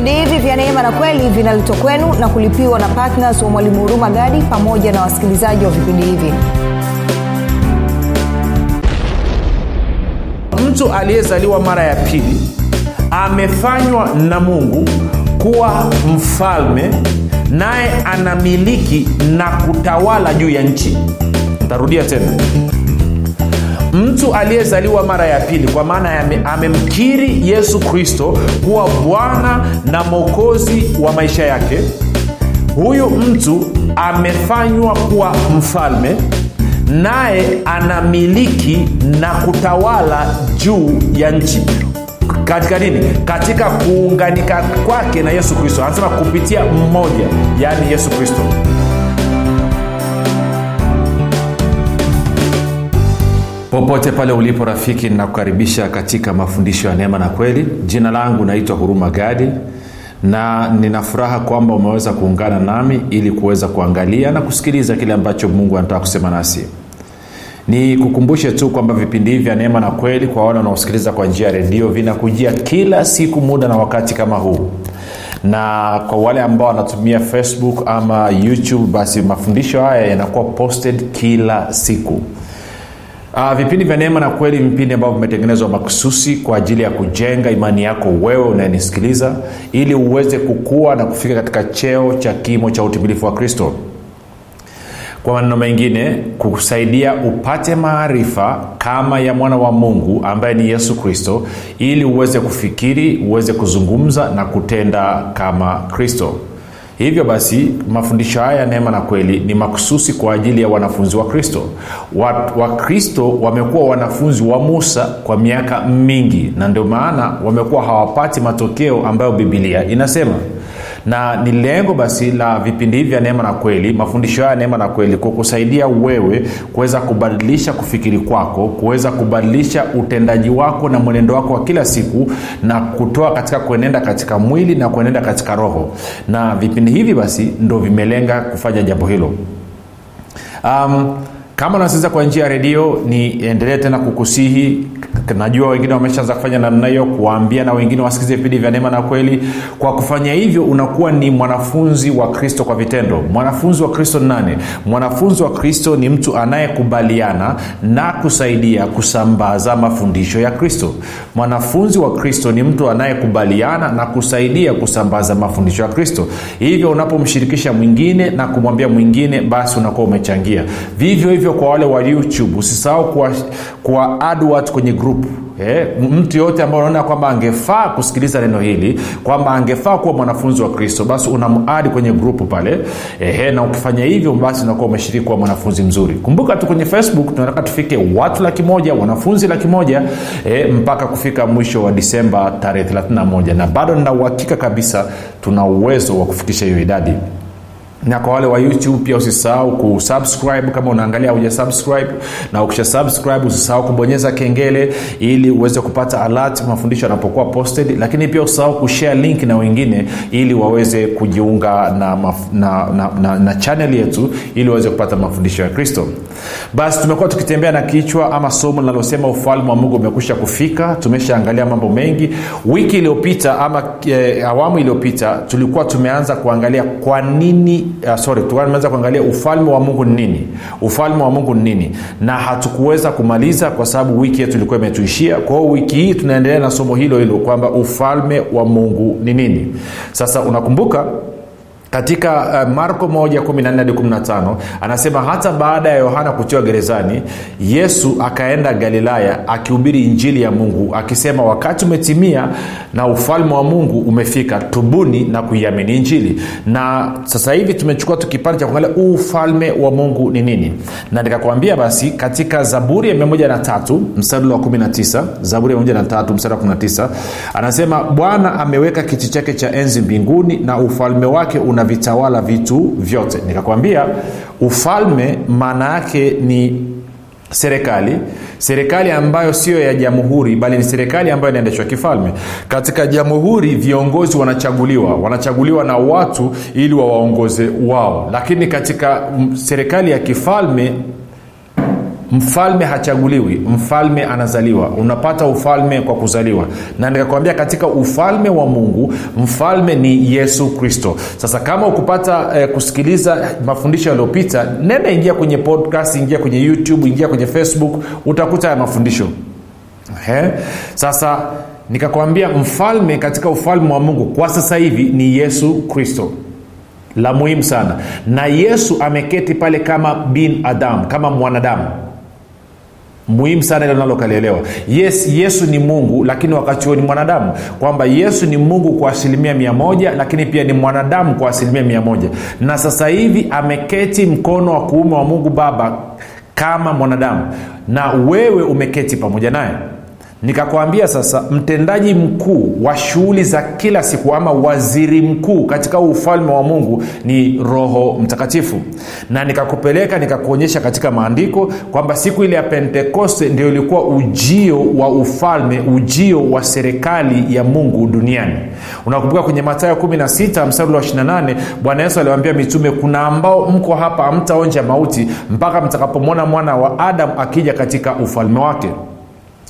vipindi hivi vya neema na kweli vinaletwa kwenu na kulipiwa na ptns wa mwalimu huruma gadi pamoja na wasikilizaji wa vipindi hivi. Mtu aliyezaliwa mara ya pili amefanywa na mungu kuwa mfalme naye anamiliki na kutawala juu ya nchi. Ntarudia tena mtu aliyezaliwa mara ya pili kwa maana amemkiri yesu kristo kuwa bwana na mwokozi wa maisha yake. Huyu mtu amefanywa kuwa mfalme naye anamiliki na kutawala juu ya nchi. Katika nini? Katika kuunganika kwake na yesu kristo. Anasema kupitia mmoja yaani yesu kristo popote pale ulipo rafiki ninakukaribisha katika mafundisho ya neema na kweli. Jina langu naitwa huruma gadi na nina furaha kwamba umeweza kuungana nami ili kuweza kuangalia na kusikiliza kile ambacho mungu anataka kusema nasi. Ni kukumbushe tu kwamba vipindi hivi vya neema na kweli kwa wale wanaosikiliza kwa njia ya redio vinakujia kila siku muda na wakati kama huu. Na kwa wale ambao wanatumia facebook ama youtube basi mafundisho haya yanakuwa posted kila siku Uh, vipindi vya neema na kweli vipindi ambavyo vimetengenezwa makususi kwa ajili ya kujenga imani yako wewe unayenisikiliza ili uweze kukua na kufika katika cheo cha kimo cha utimilifu wa kristo. Kwa maneno mengine kukusaidia upate maarifa kama ya mwana wa mungu ambaye ni yesu kristo ili uweze kufikiri uweze kuzungumza na kutenda kama kristo hivyo basi mafundisho haya ya neema na kweli ni makususi kwa ajili ya wanafunzi wa kristo. Wakristo wa wamekuwa wanafunzi wa musa kwa miaka mingi na ndio maana wamekuwa hawapati matokeo ambayo bibilia inasema na ni lengo basi la vipindi hivi vya neema na kweli mafundisho haya ya neema na kweli kukusaidia wewe kuweza kubadilisha kufikiri kwako kuweza kubadilisha utendaji wako na mwenendo wako wa kila siku na kutoa katika kuenenda katika mwili na kuenenda katika roho. Na vipindi hivi basi ndo vimelenga kufanya jambo hilo. Um, kama unasikiliza kwa njia ya redio niendelee tena kukusihi najua wengine wameshaanza kufanya namna hiyo kuwaambia na wengine wasikize vipindi vya neema na kweli. Kwa kufanya hivyo unakuwa ni mwanafunzi wa kristo kwa vitendo. Mwanafunzi wa kristo nane mwanafunzi wa kristo ni mtu anayekubaliana na kusaidia kusambaza mafundisho ya kristo. Mwanafunzi wa kristo ni mtu anayekubaliana na kusaidia kusambaza mafundisho ya kristo. Hivyo unapomshirikisha mwingine na kumwambia mwingine basi unakuwa umechangia. Vivyo hivyo kwa wale wa youtube usisahau kuwa, kuwa watu kwenye group Eh, mtu yoyote ambao unaona kwamba angefaa kusikiliza neno hili kwamba angefaa kuwa mwanafunzi wa kristo basi unamadi kwenye grupu pale eh, na ukifanya hivyo basi unakuwa umeshiriki kuwa mwanafunzi mzuri. Kumbuka tu kwenye facebook tunataka tufike watu laki moja wanafunzi laki moja eh, mpaka kufika mwisho wa disemba tarehe 31 na bado nina uhakika kabisa tuna uwezo wa kufikisha hiyo idadi na kwa wale wa youtube pia usisahau kusubscribe kama unaangalia uja na ukisha subscribe usisahau kubonyeza kengele ili uweze kupata alert mafundisho yanapokuwa posted. Lakini pia usisahau kushare link na wengine ili waweze kujiunga na, maf, na, na, na, na chaneli yetu ili waweze kupata mafundisho ya kristo. Basi tumekuwa tukitembea na kichwa ama somo linalosema ufalme wa mungu umekwisha kufika. Tumeshaangalia mambo mengi. Wiki iliyopita ama e, awamu iliyopita tulikuwa tumeanza kuangalia kwa nini uh, sorry tumeanza kuangalia ufalme wa mungu ni nini? Ufalme wa mungu ni nini? Na hatukuweza kumaliza kwa sababu wiki yetu ilikuwa imetuishia. Kwa hiyo wiki hii tunaendelea na somo hilo hilo kwamba ufalme wa mungu ni nini? Sasa unakumbuka katika uh, marko 1 anasema hata baada ya yohana kutiwa gerezani yesu akaenda galilaya akihubiri injili ya mungu akisema wakati umetimia na ufalme wa mungu umefika tubuni na kuiamini injili. Na sasa hivi tumechukua tu kipande cha kuangalia ufalme wa mungu ni nini. Na nikakwambia basi katika zaburi ya 13 mstari wa 19 zaburi ya 13 mstari wa 19 anasema bwana ameweka kiti chake cha enzi mbinguni na ufalme wake una unavitawala vitu vyote. Nikakwambia ufalme maana yake ni serikali. Serikali ambayo siyo ya jamhuri bali ni serikali ambayo inaendeshwa kifalme. Katika jamhuri viongozi wanachaguliwa. Wanachaguliwa na watu ili wawaongoze wao. Lakini katika serikali ya kifalme mfalme hachaguliwi mfalme anazaliwa. Unapata ufalme kwa kuzaliwa. Na nikakwambia katika ufalme wa mungu mfalme ni yesu kristo. Sasa kama ukupata eh, kusikiliza mafundisho yaliyopita nenda ingia kwenye podcast ingia kwenye youtube ingia kwenye facebook utakuta haya mafundisho. He? sasa nikakwambia mfalme katika ufalme wa mungu kwa sasa hivi ni yesu kristo. La muhimu sana. Na yesu ameketi pale kama bin adam kama mwanadamu muhimu sana ilo nalokalielewa yes yesu ni mungu lakini wakati huo ni mwanadamu. Kwamba yesu ni mungu kwa asilimia mia moja lakini pia ni mwanadamu kwa asilimia mia moja. Na sasa hivi ameketi mkono wa kuume wa mungu baba kama mwanadamu. Na wewe umeketi pamoja naye nikakwambia sasa mtendaji mkuu wa shughuli za kila siku ama waziri mkuu katika ufalme wa mungu ni roho mtakatifu. Na nikakupeleka nikakuonyesha katika maandiko kwamba siku ile ya pentekoste ndio ilikuwa ujio wa ufalme ujio wa serikali ya mungu duniani. Unakumbuka kwenye matayo 16 mstari wa 28 bwana yesu aliwambia mitume kuna ambao mko hapa hamtaonja mauti mpaka mtakapomwona mwana wa adamu akija katika ufalme wake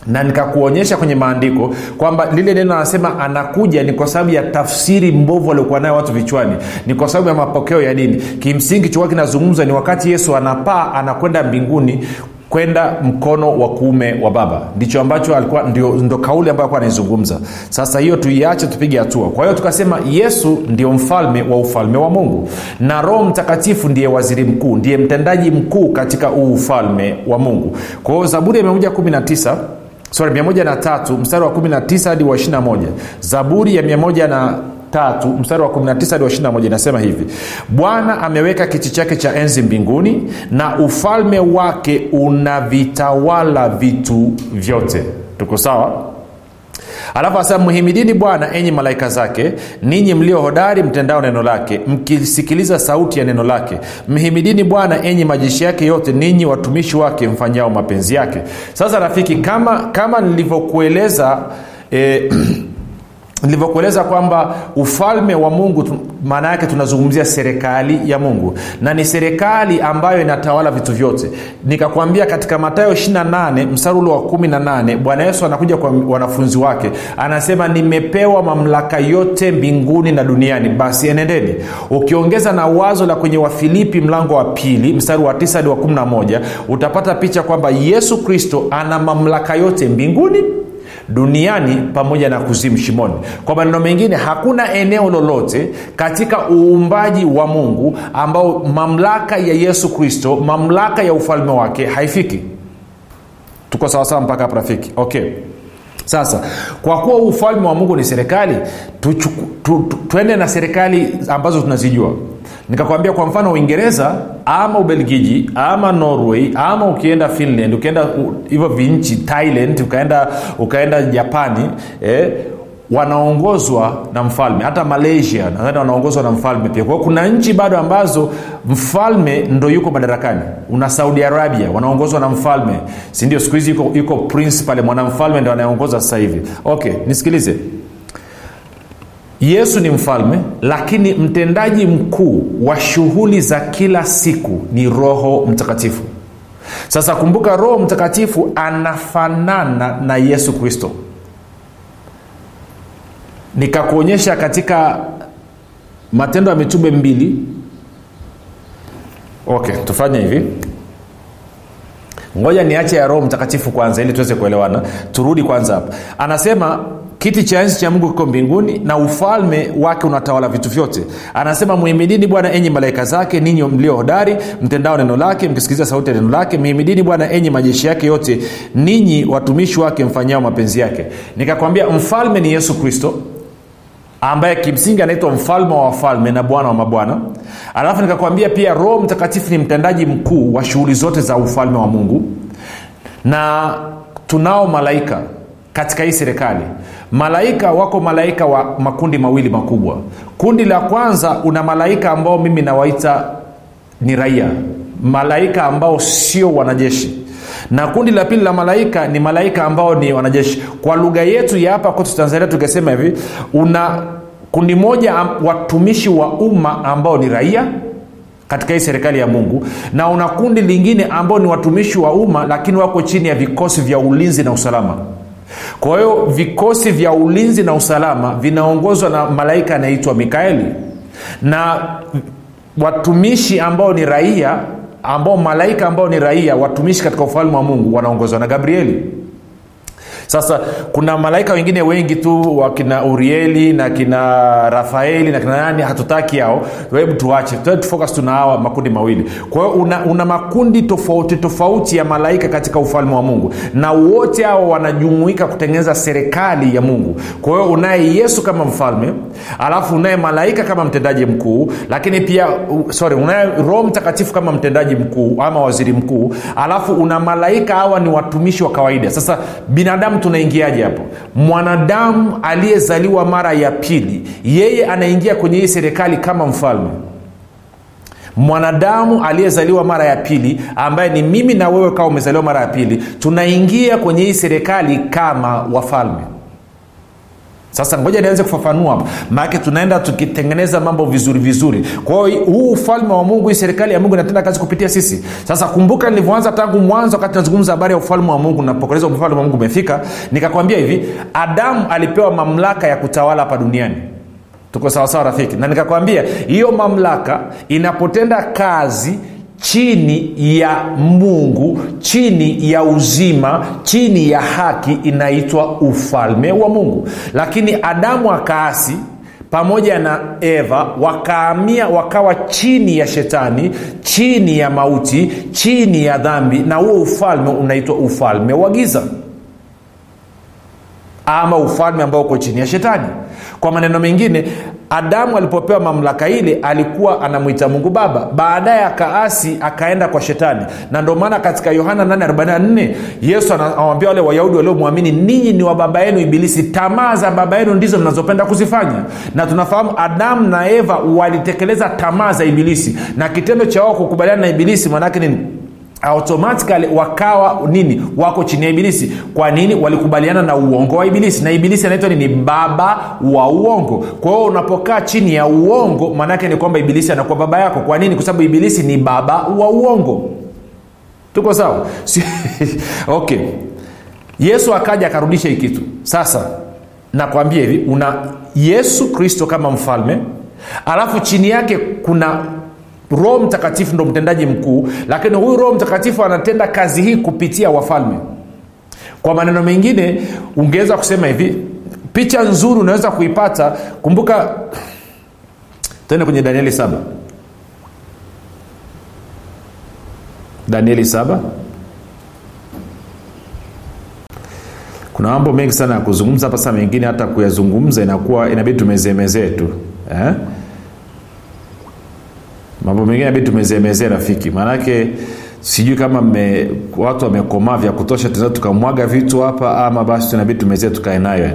na nikakuonyesha kwenye maandiko kwamba lile neno anasema anakuja ni kwa sababu ya tafsiri mbovu waliokuwa nayo watu vichwani. Ni kwa sababu ya mapokeo ya dini kimsingi chukua kinazungumza ni wakati yesu anapaa anakwenda mbinguni kwenda mkono wa kuume wa baba. Ndicho ambacho alikuwa ndio, ndo kauli ambayo alikuwa anaizungumza. Sasa hiyo tuiache tupige hatua. Kwa hiyo tukasema yesu ndio mfalme wa ufalme wa mungu. Na roho mtakatifu ndiye waziri mkuu ndiye mtendaji mkuu katika huu ufalme wa mungu. Kwa hiyo zaburi ya 119 sorry 13 mstari wa 19 hadi wa 21 zaburi ya 1 tatu mstari wa 19 hadi wa 21 inasema hivi. Bwana ameweka kiti chake cha enzi mbinguni na ufalme wake unavitawala vitu vyote. Tuko sawa alafu asema mhimidini bwana enyi malaika zake ninyi mlio hodari mtendao neno lake mkisikiliza sauti ya neno lake. Mhimidini bwana enyi majeshi yake yote ninyi watumishi wake mfanyao mapenzi yake. Sasa rafiki kama kama nilivyokueleza eh, nilivyokueleza kwamba ufalme wa mungu maana yake tunazungumzia serikali ya mungu. Na ni serikali ambayo inatawala vitu vyote. Nikakwambia katika matayo 28 mstari ule wa 18 bwana yesu anakuja kwa wanafunzi wake. Anasema nimepewa mamlaka yote mbinguni na duniani. Basi enendeni. Ukiongeza na wazo la kwenye wafilipi mlango wa pili mstari wa 9 hadi wa 11 utapata picha kwamba yesu kristo ana mamlaka yote mbinguni duniani pamoja na kuzimu shimoni. Kwa maneno mengine hakuna eneo lolote katika uumbaji wa mungu ambao mamlaka ya yesu kristo mamlaka ya ufalme wake haifiki. Tuko sawasawa mpaka hapa rafiki? Okay. Sasa kwa kuwa ufalme wa mungu ni serikali tuende tu, tu, na serikali ambazo tunazijua nikakwambia kwa mfano uingereza ama ubelgiji ama norway ama ukienda finland ukienda hivyo vinchi thailand ukaenda ukaenda japani eh, wanaongozwa na mfalme. Hata malaysia nadhani wanaongozwa na mfalme pia. Kwao kuna nchi bado ambazo mfalme ndo yuko madarakani. Una saudi arabia wanaongozwa na mfalme. Sindio siku hizi yuko, yuko prince pale mwanamfalme ndo anayeongoza sasa hivi. Okay nisikilize yesu ni mfalme lakini mtendaji mkuu wa shughuli za kila siku ni roho mtakatifu. Sasa kumbuka roho mtakatifu anafanana na yesu kristo. Nikakuonyesha katika matendo ya mitume mbili. Okay tufanye hivi. Ngoja niache ya roho mtakatifu kwanza ili tuweze kuelewana. Turudi kwanza hapa. Anasema kiti cha enzi cha mungu kiko mbinguni na ufalme wake unatawala vitu vyote. Anasema muhimidini bwana enyi malaika zake ninyi mlio hodari mtendao neno lake mkisikiliza sauti ya neno lake. Mhimidini bwana enyi majeshi yake yote ninyi watumishi wake mfanyao mapenzi yake. Nikakwambia mfalme ni yesu kristo ambaye kimsingi anaitwa mfalme wa wafalme na bwana wa mabwana. Alafu nikakwambia pia roho mtakatifu ni mtendaji mkuu wa shughuli zote za ufalme wa mungu. Na tunao malaika katika hii serikali malaika wako malaika wa makundi mawili makubwa. Kundi la kwanza una malaika ambao mimi nawaita ni raia. Malaika ambao sio wanajeshi. Na kundi la pili la malaika ni malaika ambao ni wanajeshi. Kwa lugha yetu ya hapa kwetu tanzania tukisema hivi una kundi moja watumishi wa umma ambao ni raia katika hii serikali ya mungu na una kundi lingine ambao ni watumishi wa umma lakini wako chini ya vikosi vya ulinzi na usalama kwa hiyo vikosi vya ulinzi na usalama vinaongozwa na malaika anayeitwa mikaeli. Na watumishi ambao ni raia ambao malaika ambao ni raia watumishi katika ufalme wa mungu wanaongozwa na gabrieli sasa kuna malaika wengine wengi tu wakina urieli na kina rafaeli na kina nani hatutaki hao. Hebu tuache tuna hawa makundi mawili. Kwa hiyo una, una makundi tofauti tofauti ya malaika katika ufalme wa mungu na wote hao wanajumuika kutengeneza serikali ya mungu. Kwa hiyo unaye yesu kama mfalme alafu unaye malaika kama mtendaji mkuu lakini pia sorry unaye roho mtakatifu kama mtendaji mkuu ama waziri mkuu alafu una malaika hawa ni watumishi wa kawaida. Sasa binadamu tunaingiaje hapo? Mwanadamu aliyezaliwa mara ya pili yeye anaingia kwenye hii serikali kama mfalme. Mwanadamu aliyezaliwa mara ya pili ambaye ni mimi na wewe kawa umezaliwa mara ya pili tunaingia kwenye hii serikali kama wafalme sasa ngoja nianze kufafanua hapa. Maanake tunaenda tukitengeneza mambo vizuri vizuri. Kwa hiyo huu ufalme wa mungu hii serikali ya mungu inatenda kazi kupitia sisi. Sasa kumbuka nilivyoanza tangu mwanzo wakati nazungumza habari ya ufalme wa mungu napokeleza ufalme wa mungu umefika nikakwambia hivi adamu alipewa mamlaka ya kutawala hapa duniani. Tuko sawasawa rafiki? Na nikakwambia hiyo mamlaka inapotenda kazi chini ya mungu chini ya uzima chini ya haki inaitwa ufalme wa mungu. Lakini adamu akaasi pamoja na eva wakaamia wakawa chini ya shetani chini ya mauti chini ya dhambi na huo ufalme unaitwa ufalme wa giza. Ama ufalme ambao uko chini ya shetani. Kwa maneno mengine adamu alipopewa mamlaka ile alikuwa anamwita mungu baba. Baadaye akaasi akaenda kwa shetani. Na ndio maana katika yohana 844 yesu anawambia wale wayahudi waliomwamini ninyi ni wa baba yenu ibilisi tamaa za baba yenu ndizo mnazopenda kuzifanya. Na tunafahamu adamu na eva walitekeleza tamaa za ibilisi. Na kitendo cha wao kukubaliana na ibilisi maanaake nini automatikali wakawa nini? Wako chini ya ibilisi. Kwa nini? Walikubaliana na uongo wa ibilisi. Na ibilisi anaitwa nini? Baba wa uongo. Kwa hiyo unapokaa chini ya uongo maanaake ni kwamba ibilisi anakuwa baba yako. Kwa nini? Kwa sababu ibilisi ni baba wa uongo. Tuko sawa? Okay. Yesu akaja akarudisha hii kitu. Sasa nakwambia hivi una yesu kristo kama mfalme alafu chini yake kuna roho mtakatifu ndo mtendaji mkuu lakini huyu roho mtakatifu anatenda kazi hii kupitia wafalme. Kwa maneno mengine ungeweza kusema hivi picha nzuri unaweza kuipata. Kumbuka tende kwenye danieli saba. Danieli saba. Kuna mambo mengi sana ya kuzungumza hapa saa mengine hata kuyazungumza inakuwa inabidi tumezemezee tu eh? Mambo mengine inabidi tumezemezee rafiki. Maanake sijui kama me, watu wamekomaa vya kutosha tunaweza tukamwaga vitu hapa ama basi tunabidi tumezee tukae nayo.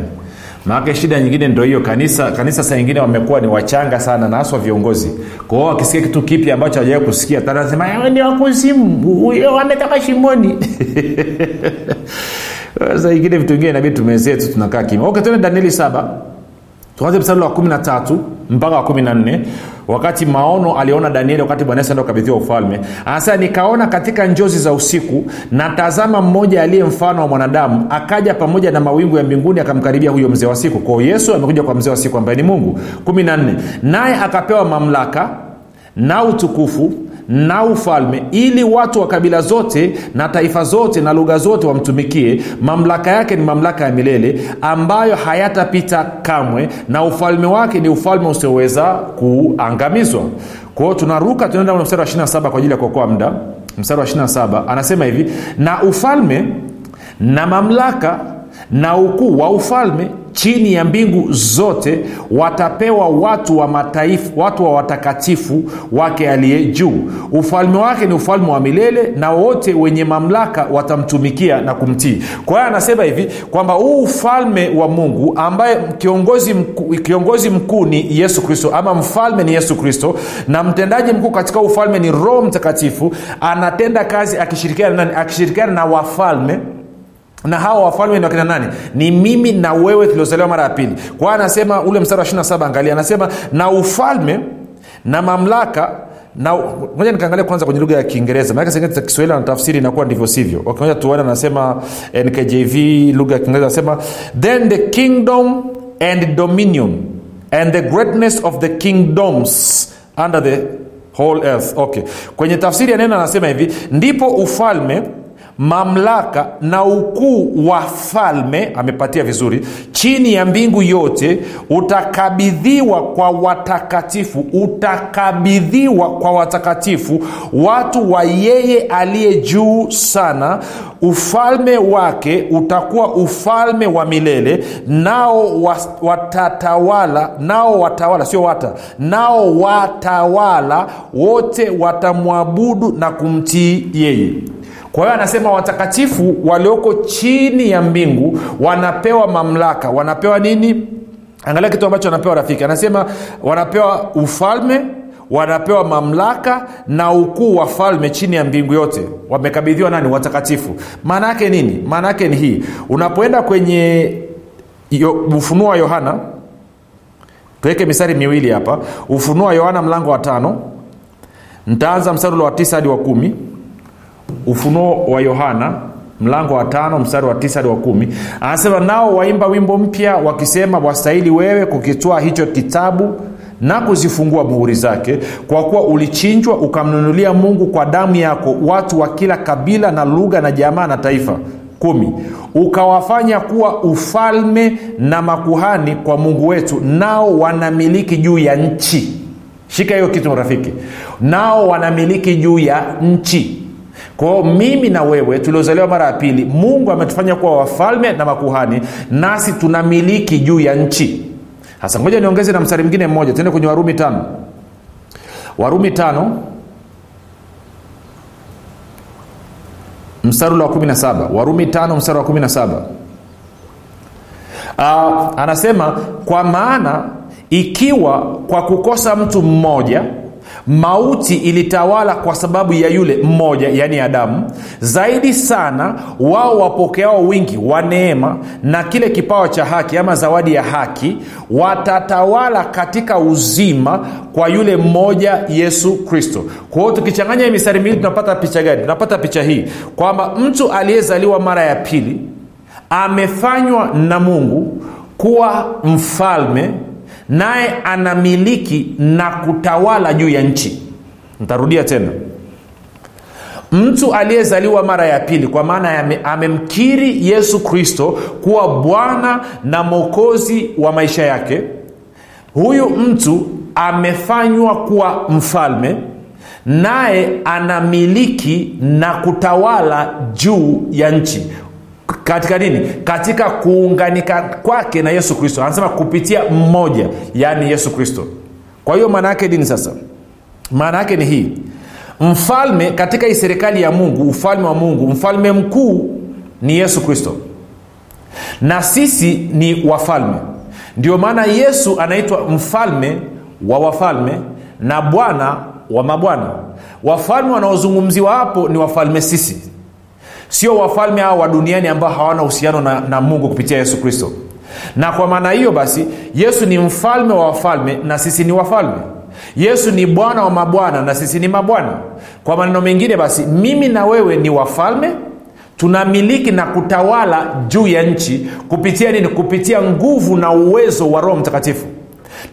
Maanake shida nyingine ndo hiyo. Kanisa kanisa saa ingine wamekuwa ni wachanga sana na haswa viongozi. Kwa wakisikia kitu kipya ambacho hawajawai kusikia tanasema ni wakuzimu wametoka shimoni. Saa ingine vitu vingine inabidi tumezee tu tunakaa kimya. Okay tuende danieli saba. Tuanze mstari wa kumi na tatu mpaka wa kumi na nne wakati maono aliona danieli wakati bwana yesu enda kukabidhiwa ufalme anasema nikaona katika njozi za usiku na tazama mmoja aliye mfano wa mwanadamu akaja pamoja na mawingu ya mbinguni akamkaribia huyo mzee wa siku. Kwao yesu amekuja kwa mzee wa siku ambaye ni mungu. Kumi na nne naye akapewa mamlaka na utukufu na ufalme ili watu wa kabila zote na taifa zote na lugha zote wamtumikie. Mamlaka yake ni mamlaka ya milele ambayo hayatapita kamwe na ufalme wake ni ufalme usioweza kuangamizwa. Kwao tunaruka tunaenda mstari wa 27 kwa ajili ya kuokoa muda. Mstari wa 27 anasema hivi na ufalme na mamlaka na ukuu wa ufalme chini ya mbingu zote watapewa watu wa mataifa watu wa watakatifu wake aliye juu. Ufalme wake ni ufalme wa milele na wote wenye mamlaka watamtumikia na kumtii. Kwa hiyo anasema hivi kwamba huu ufalme wa mungu ambaye kiongozi mkuu, kiongozi mkuu ni yesu kristo ama mfalme ni yesu kristo na mtendaji mkuu katika ufalme ni roho mtakatifu anatenda kazi akishirikiana nani akishirikiana na wafalme na hawa wafalme ni wakina nani? Ni mimi na wewe tuliozaliwa mara ya pili. Kwa anasema ule mstari wa 27 angalia anasema na ufalme na mamlaka moja nikaangalia kwanza kwenye lugha ya kiingereza. Maanake sengine kiswahili na inakuwa ndivyo sivyo. Wakimoja tuone anasema nkjv lugha ya kiingereza anasema then the kingdom and dominion and the greatness of the kingdoms under the whole earth. Okay kwenye tafsiri ya neno anasema hivi ndipo ufalme mamlaka na ukuu wa falme amepatia vizuri chini ya mbingu yote utakabidhiwa kwa watakatifu utakabidhiwa kwa watakatifu watu wa yeye aliye juu sana. Ufalme wake utakuwa ufalme wa milele nao watatawala nao watawala sio wata nao watawala wote watamwabudu na kumtii yeye kwa hiyo anasema watakatifu walioko chini ya mbingu wanapewa mamlaka. Wanapewa nini? Angalia kitu ambacho wanapewa rafiki. Anasema wanapewa ufalme wanapewa mamlaka na ukuu wa falme chini ya mbingu yote. Wamekabidhiwa nani? Watakatifu. Maana yake nini? Maana yake ni hii. Unapoenda kwenye yo, ufunuo wa yohana tuweke mistari miwili hapa. Ufunuo wa yohana mlango wa tano. Ntaanza mstari wa tisa hadi wa kumi ufunuo wa yohana mlango wa tano mstari wa tisa hadi wa kumi. Anasema nao waimba wimbo mpya wakisema wastahili wewe kukitwaa hicho kitabu na kuzifungua muhuri zake kwa kuwa ulichinjwa ukamnunulia mungu kwa damu yako watu wa kila kabila na lugha na jamaa na taifa kumi ukawafanya kuwa ufalme na makuhani kwa mungu wetu nao wanamiliki juu ya nchi. Shika hiyo kitu rafiki nao wanamiliki juu ya nchi kwao mimi na wewe tuliozaliwa mara ya pili mungu ametufanya kuwa wafalme na makuhani nasi tunamiliki juu ya nchi. Hasa ngoja niongeze na mstari mwingine mmoja tuende kwenye warumi tano. Warumi tano mstari ule wa 17 warumi tano mstari wa 17 uh, anasema kwa maana ikiwa kwa kukosa mtu mmoja mauti ilitawala kwa sababu ya yule mmoja yaani adamu. Zaidi sana wao wapokeao wingi wa neema na kile kipawa cha haki ama zawadi ya haki watatawala katika uzima kwa yule mmoja yesu kristo. Kwa hiyo tukichanganya hii mistari miwili tunapata picha gani? Tunapata picha hii kwamba mtu aliyezaliwa mara ya pili amefanywa na mungu kuwa mfalme naye anamiliki na kutawala juu ya nchi. Ntarudia tena. Mtu aliyezaliwa mara ya pili kwa maana ame, amemkiri yesu kristo kuwa bwana na mwokozi wa maisha yake. Huyu mtu amefanywa kuwa mfalme naye anamiliki na kutawala juu ya nchi katika nini? Katika kuunganika kwake na yesu kristo. Anasema kupitia mmoja yaani yesu kristo. Kwa hiyo maana yake nini sasa? Maana yake ni hii. Mfalme katika hii serikali ya mungu ufalme wa mungu mfalme mkuu ni yesu kristo. Na sisi ni wafalme. Ndio maana yesu anaitwa mfalme wa wafalme na bwana wa mabwana. Wafalme wanaozungumziwa hapo ni wafalme sisi sio wafalme hao wa duniani ambao hawana uhusiano na, na mungu kupitia yesu kristo. Na kwa maana hiyo basi yesu ni mfalme wa wafalme na sisi ni wafalme. Yesu ni bwana wa mabwana na sisi ni mabwana. Kwa maneno mengine basi mimi na wewe ni wafalme tunamiliki na kutawala juu ya nchi kupitia nini? Kupitia nguvu na uwezo wa roho mtakatifu.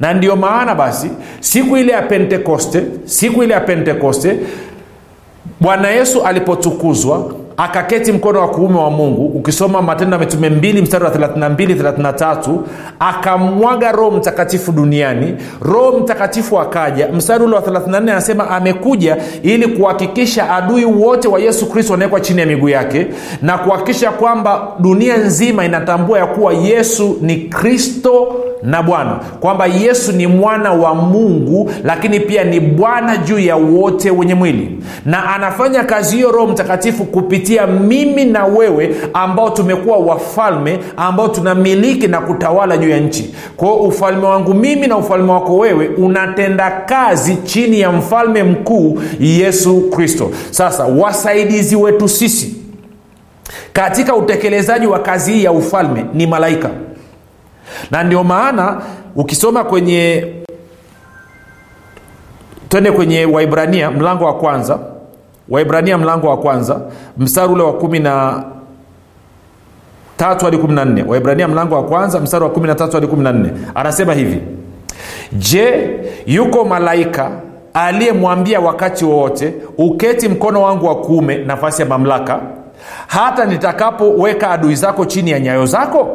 Na ndio maana basi siku ile ya pentekoste siku ile ya pentekoste bwana yesu alipotukuzwa akaketi mkono wa kuume wa mungu ukisoma matendo ya mitume 2 mstari wa 32 33 akamwaga roho mtakatifu duniani. Roho mtakatifu akaja. Mstari ule wa 34 anasema amekuja ili kuhakikisha adui wote wa yesu kristo wanawekwa chini ya miguu yake na kuhakikisha kwamba dunia nzima inatambua ya kuwa yesu ni kristo na bwana kwamba yesu ni mwana wa mungu lakini pia ni bwana juu ya wote wenye mwili. Na anafanya kazi hiyo roho mtakatifu kupitia mimi na wewe ambao tumekuwa wafalme ambao tunamiliki na kutawala juu ya nchi. Kwao ufalme wangu mimi na ufalme wako wewe unatenda kazi chini ya mfalme mkuu yesu kristo. Sasa wasaidizi wetu sisi katika utekelezaji wa kazi hii ya ufalme ni malaika. Na ndio maana ukisoma kwenye twende kwenye waibrania mlango wa kwanza waibrania mlango wa kwanza mstari ule wa kumi na tatu hadi kumi na nne. Waibrania mlango wa kwanza mstari wa kumi na tatu hadi kumi na nne. Anasema hivi je yuko malaika aliyemwambia wakati wowote uketi mkono wangu wa kuume nafasi ya mamlaka hata nitakapoweka adui zako chini ya nyayo zako?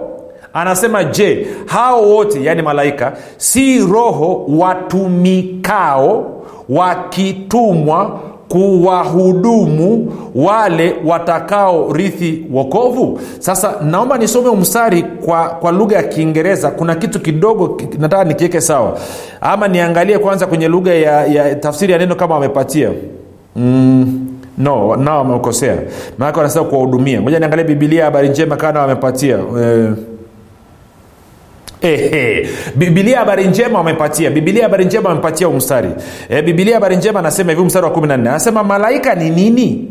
Anasema je hao wote yaani malaika si roho watumikao wakitumwa kuwahudumu wale watakao rithi wokovu. Sasa naomba nisome mstari kwa, kwa lugha ya kiingereza. Kuna kitu kidogo nataka nikiweke sawa. Ama niangalie kwanza kwenye lugha ya, ya tafsiri ya neno kama wamepatia. Mm, no nao wamekosea. Maanake wanasema kuwahudumia. Moja niangalie bibilia habari njema kana wamepatia. Eh, Bibilia habari njema wamepatia. Bibilia habari njema wamepatia umstari e, bibilia habari njema anasema hivi mstari wa 14 anasema malaika ni nini?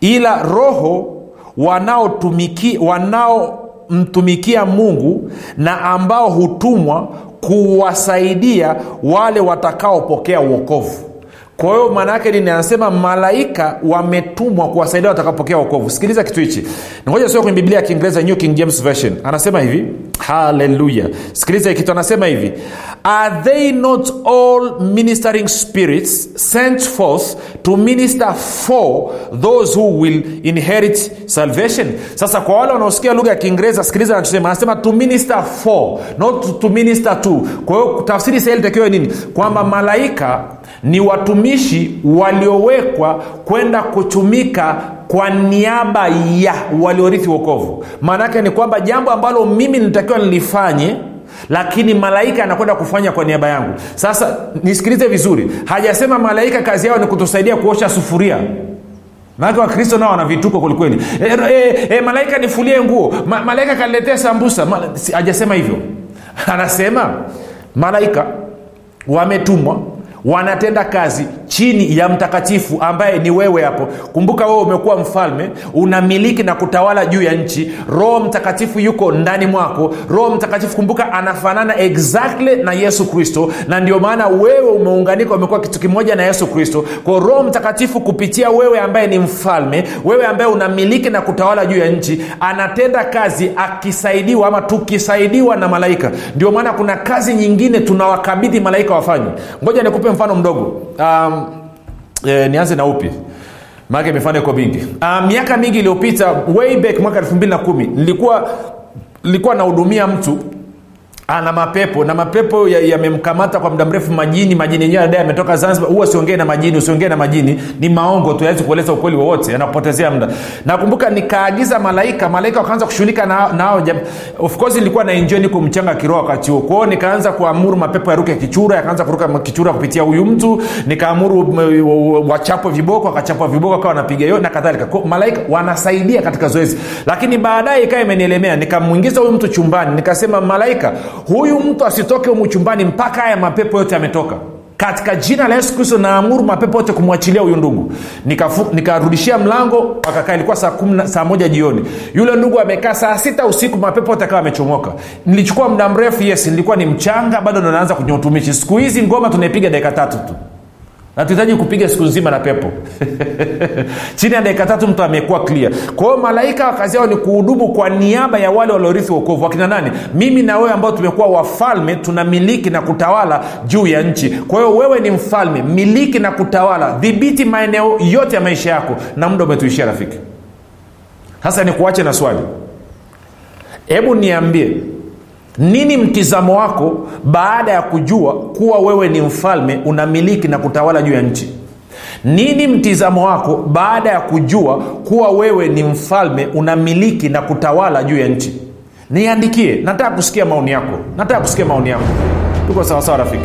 Ila roho wanaomtumikia wanaomtumikia mungu na ambao hutumwa kuwasaidia wale watakaopokea uokovu kwa hiyo maana yake nini? Anasema malaika wametumwa kuwasaidia watakapokea wokovu. Sikiliza kitu hichi. Ngoja sio kwenye biblia ya kiingereza new king james version. Anasema hivi. Haleluya sikiliza kitu. Anasema hivi. Are they not all ministering spirits sent forth to minister for those who will inherit salvation? Sasa kwa wale wanaosikia lugha ya kiingereza sikiliza anachosema. Anasema to minister for not to, minister to. Kwa hiyo tafsiri sahili takiwa nini? Kwamba malaika ni watumishi waliowekwa kwenda kutumika kwa niaba ya waliorithi wokovu. Maanaake ni kwamba jambo ambalo mimi nitakiwa nilifanye lakini malaika anakwenda kufanya kwa niaba yangu. Sasa nisikilize vizuri. Hajasema malaika kazi yao ni kutusaidia kuosha sufuria. Maanake wakristo nao wana vituko kwelikweli e, e, e, malaika nifulie nguo. Ma, malaika kaniletea sambusa. Ma, hajasema hivyo. Anasema malaika wametumwa wanatenda kazi chini ya mtakatifu ambaye ni wewe hapo. Kumbuka wewe umekuwa mfalme unamiliki na kutawala juu ya nchi. Roho mtakatifu yuko ndani mwako. Roho mtakatifu kumbuka anafanana exactly na yesu kristo na ndio maana wewe umeunganika umekuwa kitu kimoja na yesu kristo. Kwa roho mtakatifu kupitia wewe ambaye ni mfalme wewe ambaye unamiliki na kutawala juu ya nchi anatenda kazi akisaidiwa ama tukisaidiwa na malaika. Ndio maana kuna kazi nyingine tunawakabidhi malaika wafanye. Ngoja nikupe mfano mdogo. Um, e, nianze na upi? Maake mifano iko mingi. Miaka miaka mingi iliyopita way back mwaka elfu mbili na kumi nilikuwa nahudumia mtu ana mapepo na mapepo yamemkamata ya kwa muda mrefu majini majini yenyewe adai ametoka zanzibar. Huwa siongee na majini usiongee na majini. Ni maongo tu awezi kueleza ukweli wowote anakupotezea muda. Nakumbuka nikaagiza malaika malaika wakaanza kushughulika nao na, of course nilikuwa na enjoy niko mchanga kiroa wakati huo. Kwao nikaanza kuamuru mapepo yaruke kichura yakaanza kuruka kichura kupitia huyu mtu. Nikaamuru wachapwe viboko wakachapwa viboko akawa wanapiga hiyo na kadhalika. Malaika wanasaidia katika zoezi. Lakini baadaye ikawa imenielemea nikamwingiza huyu mtu chumbani nikasema malaika huyu mtu asitoke humu chumbani mpaka haya mapepo yote yametoka. Katika jina la yesu kristo naamuru mapepo yote kumwachilia huyu ndugu. Nikarudishia nika mlango akakaa ilikuwa saa, saa moja jioni. Yule ndugu amekaa saa sita usiku mapepo yote akawa amechomoka nilichukua muda mrefu yes nilikuwa ni mchanga bado ndo naanza kwenye utumishi. Siku hizi ngoma tunaipiga dakika tatu tu natuhitaji kupiga siku nzima na pepo. Chini ya dakika tatu mtu amekuwa clear. Kwa malaika wa kazi yao ni kuhudumu kwa niaba ya wale waliorithi wokovu. Wakina nani? Mimi na wewe ambao tumekuwa wafalme tunamiliki na kutawala juu ya nchi. Kwa hiyo wewe ni mfalme miliki na kutawala. Dhibiti maeneo yote ya maisha yako na muda umetuishia rafiki. Sasa ni kuache na swali. Hebu niambie nini mtizamo wako baada ya kujua kuwa wewe ni mfalme unamiliki na kutawala juu ya nchi? Nini mtizamo wako baada ya kujua kuwa wewe ni mfalme unamiliki na kutawala juu ya nchi? Niandikie nataka kusikia maoni yako nataka kusikia maoni yako. Tuko sawasawa rafiki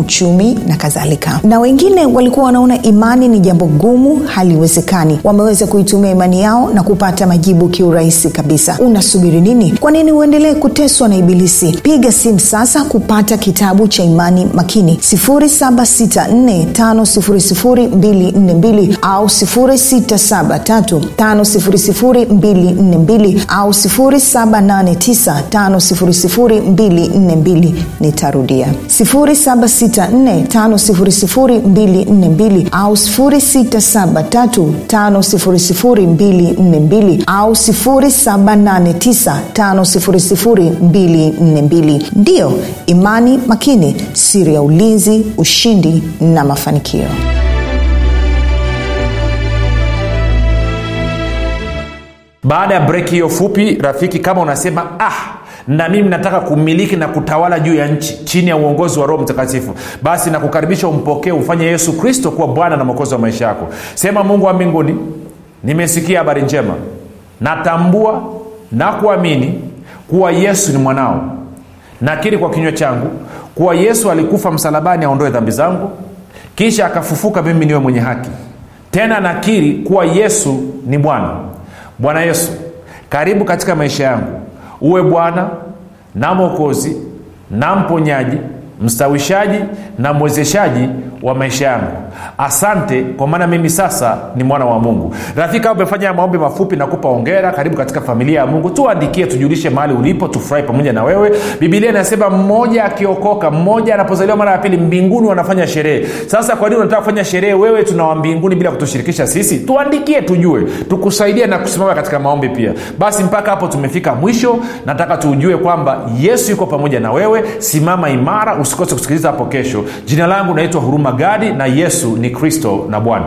uchumi na kadhalika. Na wengine walikuwa wanaona imani ni jambo gumu haliwezekani. Wameweza kuitumia imani yao na kupata majibu kiurahisi kabisa. Unasubiri nini? Kwa nini uendelee kuteswa na ibilisi? Piga simu sasa kupata kitabu cha imani makini. 7645242 au 6735242 au 7895242 nitarudia 7645242 au 6735242 au 7895242 ndiyo imani makini siri ya ulinzi ushindi na mafanikio. Baada ya breki hiyo fupi rafiki kama unasema ah na mimi nataka kumiliki na kutawala juu ya nchi chini ya uongozi wa roho mtakatifu. Basi nakukaribisha umpokee ufanye yesu kristo kuwa bwana na mwokozi wa maisha yako. Sema mungu wa mbinguni nimesikia habari njema. Natambua na kuamini kuwa yesu ni mwanao. Nakiri kwa kinywa changu kuwa yesu alikufa msalabani aondoe dhambi zangu kisha akafufuka mimi niwe mwenye haki. Tena nakiri kuwa yesu ni bwana. Bwana yesu karibu katika maisha yangu uwe bwana na mwokozi na mponyaji mstawishaji na mwezeshaji wa maisha yangu. Asante kwa maana mimi sasa ni mwana wa mungu. Rafika umefanya maombi mafupi na kupa ongera karibu katika familia ya mungu. Tuandikie tujulishe mahali ulipo tufurahi pamoja na wewe. Bibilia inasema mmoja akiokoka mmoja anapozaliwa mara ya pili mbinguni wanafanya sherehe. Sasa kwa nini unataka kufanya sherehe? Wewe tunawa mbinguni bila kutushirikisha sisi. Tuandikie tujue. Tukusaidie na kusimama katika maombi pia. Basi mpaka hapo tumefika mwisho. Nataka tuujue kwamba yesu yuko pamoja na wewe. Simama imara usikose kusikiliza hapo kesho. Jina langu naitwa huruma gadi na yesu ni kristo na bwana